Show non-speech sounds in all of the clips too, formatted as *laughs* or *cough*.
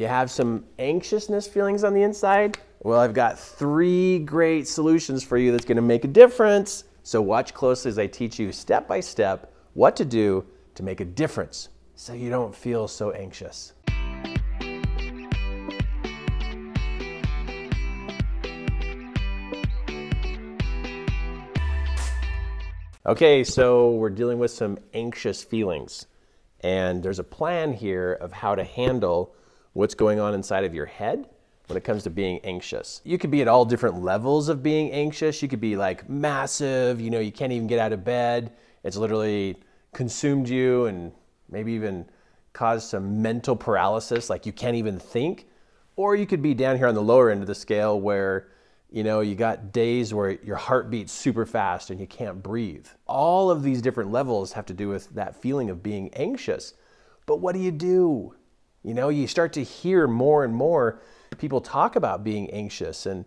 You have some anxiousness feelings on the inside? Well, I've got three great solutions for you that's gonna make a difference. So watch closely as I teach you step by step what to do to make a difference so you don't feel so anxious. Okay, so we're dealing with some anxious feelings. And there's a plan here of how to handle what's going on inside of your head when it comes to being anxious. You could be at all different levels of being anxious. You could be like massive, you know, you can't even get out of bed. It's literally consumed you and maybe even caused some mental paralysis, like you can't even think. Or you could be down here on the lower end of the scale where, you know, you got days where your heart beats super fast and you can't breathe. All of these different levels have to do with that feeling of being anxious. But what do you do? You know, you start to hear more and more people talk about being anxious and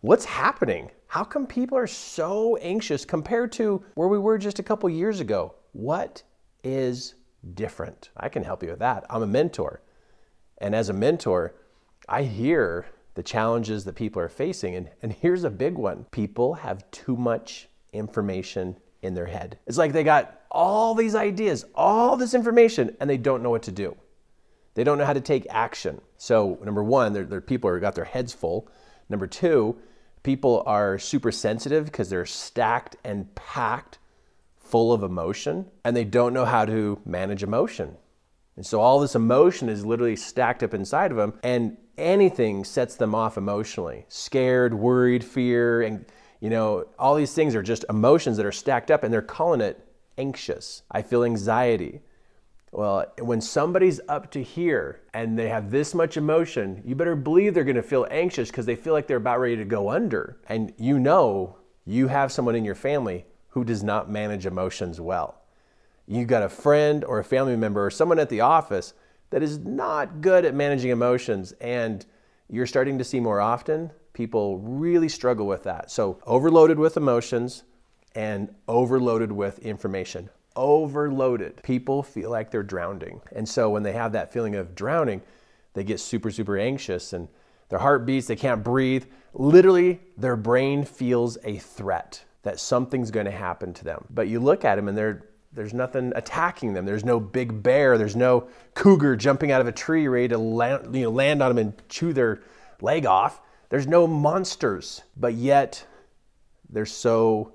what's happening. How come people are so anxious compared to where we were just a couple years ago? What is different? I can help you with that. I'm a mentor. And as a mentor, I hear the challenges that people are facing. And, and here's a big one people have too much information in their head. It's like they got all these ideas, all this information, and they don't know what to do. They don't know how to take action. So, number one, they're, they're people are got their heads full. Number two, people are super sensitive because they're stacked and packed full of emotion, and they don't know how to manage emotion. And so all this emotion is literally stacked up inside of them, and anything sets them off emotionally. Scared, worried, fear, and you know, all these things are just emotions that are stacked up, and they're calling it anxious. I feel anxiety. Well, when somebody's up to here and they have this much emotion, you better believe they're going to feel anxious because they feel like they're about ready to go under. And you know you have someone in your family who does not manage emotions well. You've got a friend or a family member or someone at the office that is not good at managing emotions and you're starting to see more often people really struggle with that. So, overloaded with emotions and overloaded with information overloaded. People feel like they're drowning. And so when they have that feeling of drowning, they get super, super anxious and their heart beats, they can't breathe. Literally, their brain feels a threat that something's going to happen to them. But you look at them and there's nothing attacking them. There's no big bear. There's no cougar jumping out of a tree ready to land, you know, land on them and chew their leg off. There's no monsters. But yet, they're so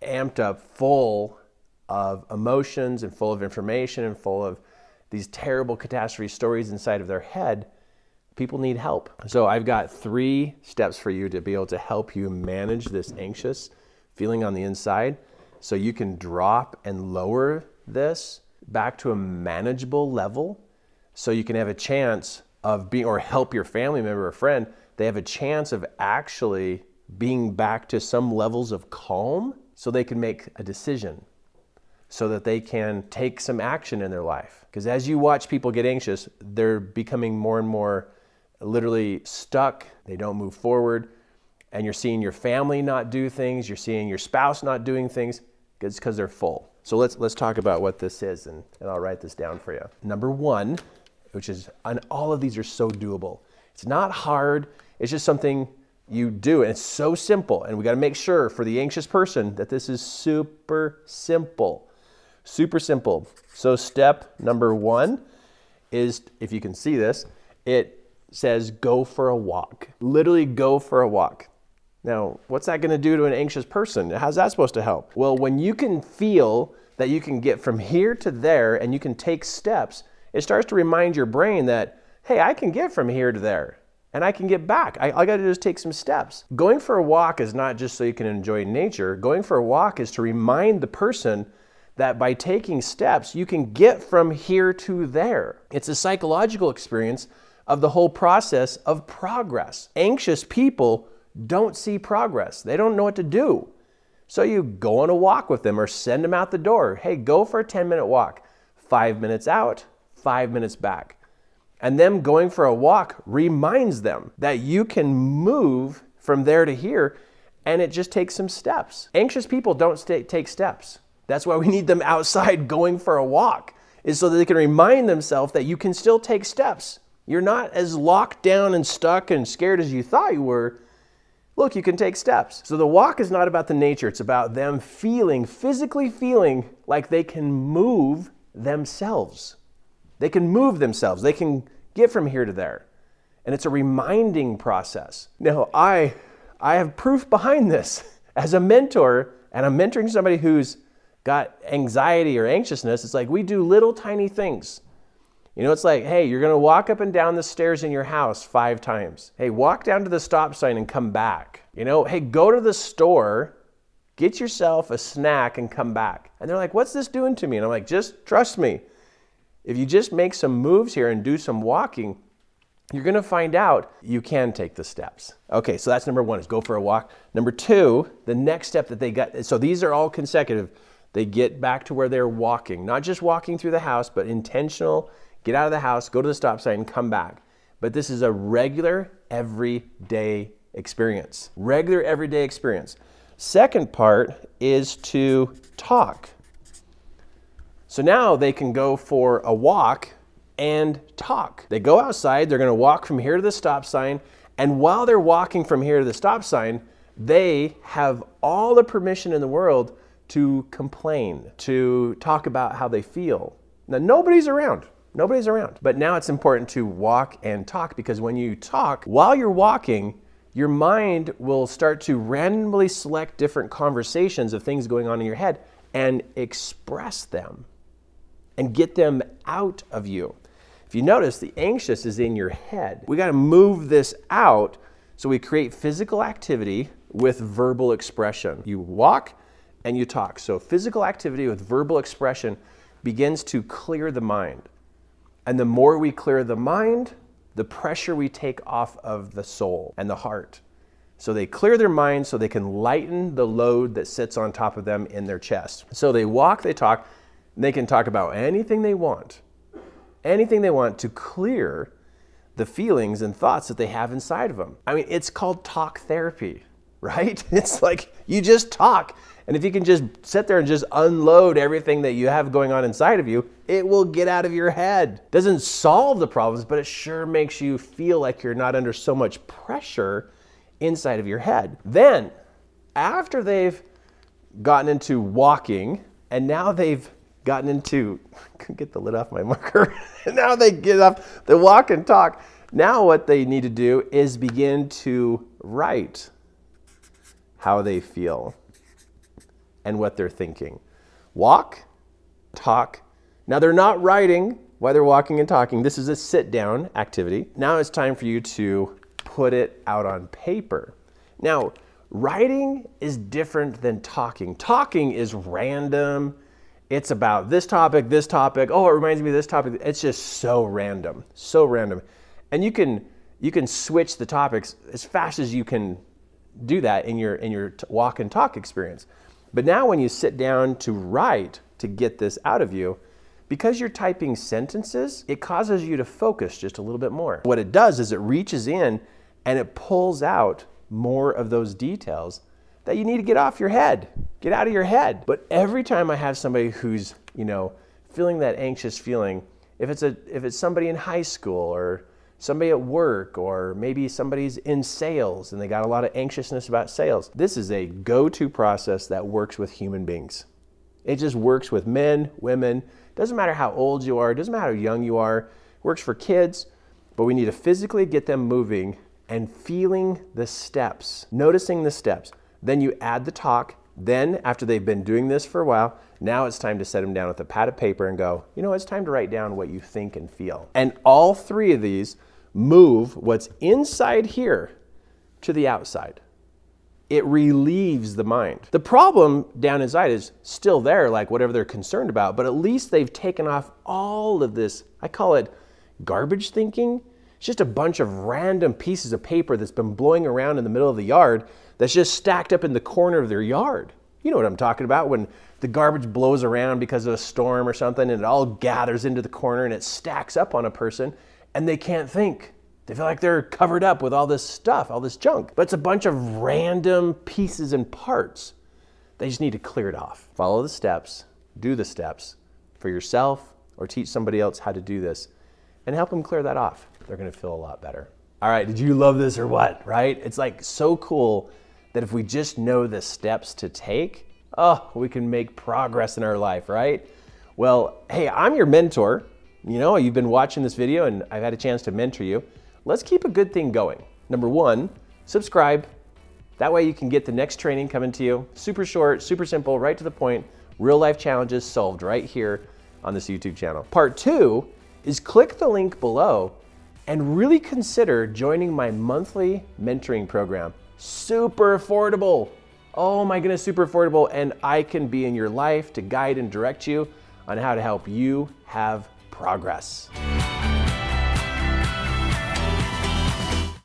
amped up, full of emotions and full of information and full of these terrible catastrophe stories inside of their head, people need help. So I've got three steps for you to be able to help you manage this anxious feeling on the inside. So you can drop and lower this back to a manageable level. So you can have a chance of being or help your family member or friend. They have a chance of actually being back to some levels of calm so they can make a decision so that they can take some action in their life. Because as you watch people get anxious, they're becoming more and more literally stuck. They don't move forward. And you're seeing your family not do things, you're seeing your spouse not doing things. It's because they're full. So let's, let's talk about what this is, and, and I'll write this down for you. Number one, which is, and all of these are so doable. It's not hard, it's just something you do. And it's so simple. And we got to make sure for the anxious person that this is super simple. Super simple. So step number one is, if you can see this, it says go for a walk. Literally go for a walk. Now, what's that going to do to an anxious person? How's that supposed to help? Well, when you can feel that you can get from here to there and you can take steps, it starts to remind your brain that, hey, I can get from here to there and I can get back. I, I got to just take some steps. Going for a walk is not just so you can enjoy nature. Going for a walk is to remind the person that by taking steps, you can get from here to there. It's a psychological experience of the whole process of progress. Anxious people don't see progress, they don't know what to do. So you go on a walk with them or send them out the door. Hey, go for a 10 minute walk. Five minutes out, five minutes back. And them going for a walk reminds them that you can move from there to here and it just takes some steps. Anxious people don't take steps. That's why we need them outside *laughs* going for a walk, is so that they can remind themselves that you can still take steps. You're not as locked down and stuck and scared as you thought you were. Look, you can take steps. So the walk is not about the nature, it's about them feeling, physically feeling like they can move themselves. They can move themselves, they can get from here to there. And it's a reminding process. Now, I, I have proof behind this. *laughs* As a mentor, and I'm mentoring somebody who's got anxiety or anxiousness, it's like we do little tiny things you know, it's like, hey, you're going to walk up and down the stairs in your house five times. Hey, walk down to the stop sign and come back. You know, hey, go to the store, get yourself a snack and come back. And they're like, what's this doing to me? And I'm like, just trust me. If you just make some moves here and do some walking, you're going to find out you can take the steps. Okay, so that's number one is go for a walk. Number two, the next step that they got, so these are all consecutive. They get back to where they're walking, not just walking through the house, but intentional get out of the house, go to the stop sign, and come back. But this is a regular, everyday experience. Regular, everyday experience. Second part is to talk. So now they can go for a walk and talk. They go outside, they're to walk from here to the stop sign, and while they're walking from here to the stop sign, they have all the permission in the world to complain, to talk about how they feel. Now, nobody's around. Nobody's around. But now it's important to walk and talk because when you talk, while you're walking, your mind will start to randomly select different conversations of things going on in your head and express them and get them out of you. If you notice, the anxious is in your head. We got to move this out so we create physical activity with verbal expression. You walk and you talk. So, physical activity with verbal expression begins to clear the mind. And the more we clear the mind, the pressure we take off of the soul and the heart. So they clear their mind so they can lighten the load that sits on top of them in their chest. So they walk, they talk, they can talk about anything they want, anything they want to clear the feelings and thoughts that they have inside of them. I mean, it's called talk therapy, *laughs* right? It's like you just talk and if you can just sit there and just unload everything that you have going on inside of you, it will get out of your head. Doesn't solve the problems, but it sure makes you feel like you're not under so much pressure inside of your head. Then, after they've gotten into walking and now they've gotten into *laughs* get the lid off my *laughs* marker. now they get up, they walk and talk. Now what they need to do is begin to write how they feel and what they're thinking. Walk, talk. Now they're not writing while they're walking and talking. This is a sit down activity. Now it's time for you to put it out on paper. Now, writing is different than talking. Talking is random. It's about this topic, this topic. Oh, it reminds me of this topic. It's just so random, so random. And you can you can switch the topics as fast as you can do that in your in your walk and talk experience. But now when you sit down to write to get this out of you, because you're typing sentences, it causes you to focus just a little bit more. What it does is it reaches in and it pulls out more of those details that you need to get off your head, get out of your head. But every time I have somebody who's, you know, feeling that anxious feeling, if it's a if it's somebody in high school or somebody at work or maybe somebody's in sales and they got a lot of anxiousness about sales. This is a go to process that works with human beings. It just works with men, women, doesn't matter how old you are, doesn't matter how young you are, works for kids, but we need to physically get them moving and feeling the steps, noticing the steps. Then you add the talk. Then, after they've been doing this for a while, now it's time to set them down with a pad of paper and go, you know, it's time to write down what you think and feel. And all three of these move what's inside here to the outside. It relieves the mind. The problem down inside is still there, like whatever they're concerned about, but at least they've taken off all of this, I call it garbage thinking. It's just a bunch of random pieces of paper that's been blowing around in the middle of the yard that's just stacked up in the corner of their yard. You know what I'm talking about when the garbage blows around because of a storm or something and it all gathers into the corner and it stacks up on a person and they can't think. They feel like they're covered up with all this stuff, all this junk. But it's a bunch of random pieces and parts. They just need to clear it off. Follow the steps, do the steps for yourself or teach somebody else how to do this and help them clear that off. they're gonna feel a lot better. All right, did you love this or what, right? It's like so cool that if we just know the steps to take, oh, we can make progress in our life, right? Well, hey, I'm your mentor. You know, you've been watching this video and I've had a chance to mentor you. Let's keep a good thing going. Number one, subscribe. That way you can get the next training coming to you. Super short, super simple, right to the point. Real life challenges solved right here on this YouTube channel. Part two is click the link below and really consider joining my monthly mentoring program. Super affordable. Oh my goodness, super affordable. And I can be in your life to guide and direct you on how to help you have progress.